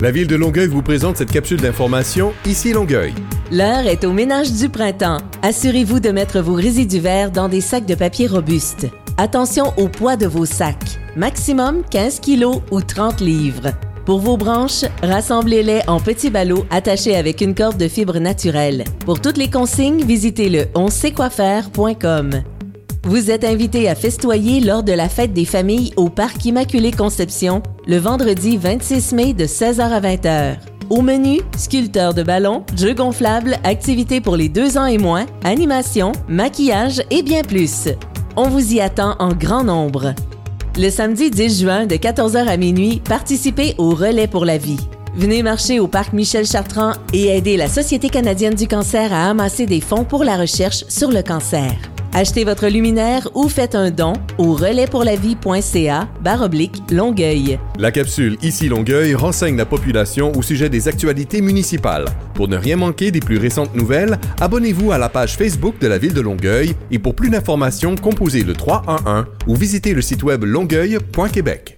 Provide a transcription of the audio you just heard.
La ville de Longueuil vous présente cette capsule d'information Ici Longueuil. L'heure est au ménage du printemps. Assurez-vous de mettre vos résidus verts dans des sacs de papier robustes. Attention au poids de vos sacs. Maximum 15 kg ou 30 livres. Pour vos branches, rassemblez-les en petits ballots attachés avec une corde de fibre naturelle. Pour toutes les consignes, visitez le onsaitkhoifaire.com. Vous êtes invité à festoyer lors de la fête des familles au Parc Immaculée Conception le vendredi 26 mai de 16h à 20h. Au menu, sculpteur de ballons, jeux gonflables, activités pour les deux ans et moins, animation, maquillage et bien plus. On vous y attend en grand nombre. Le samedi 10 juin de 14h à minuit, participez au Relais pour la vie. Venez marcher au parc Michel Chartrand et aider la Société canadienne du cancer à amasser des fonds pour la recherche sur le cancer. Achetez votre luminaire ou faites un don au relaispourlavie.ca baroblique Longueuil. La capsule Ici Longueuil renseigne la population au sujet des actualités municipales. Pour ne rien manquer des plus récentes nouvelles, abonnez-vous à la page Facebook de la ville de Longueuil et pour plus d'informations, composez le 311 ou visitez le site web longueuil.québec.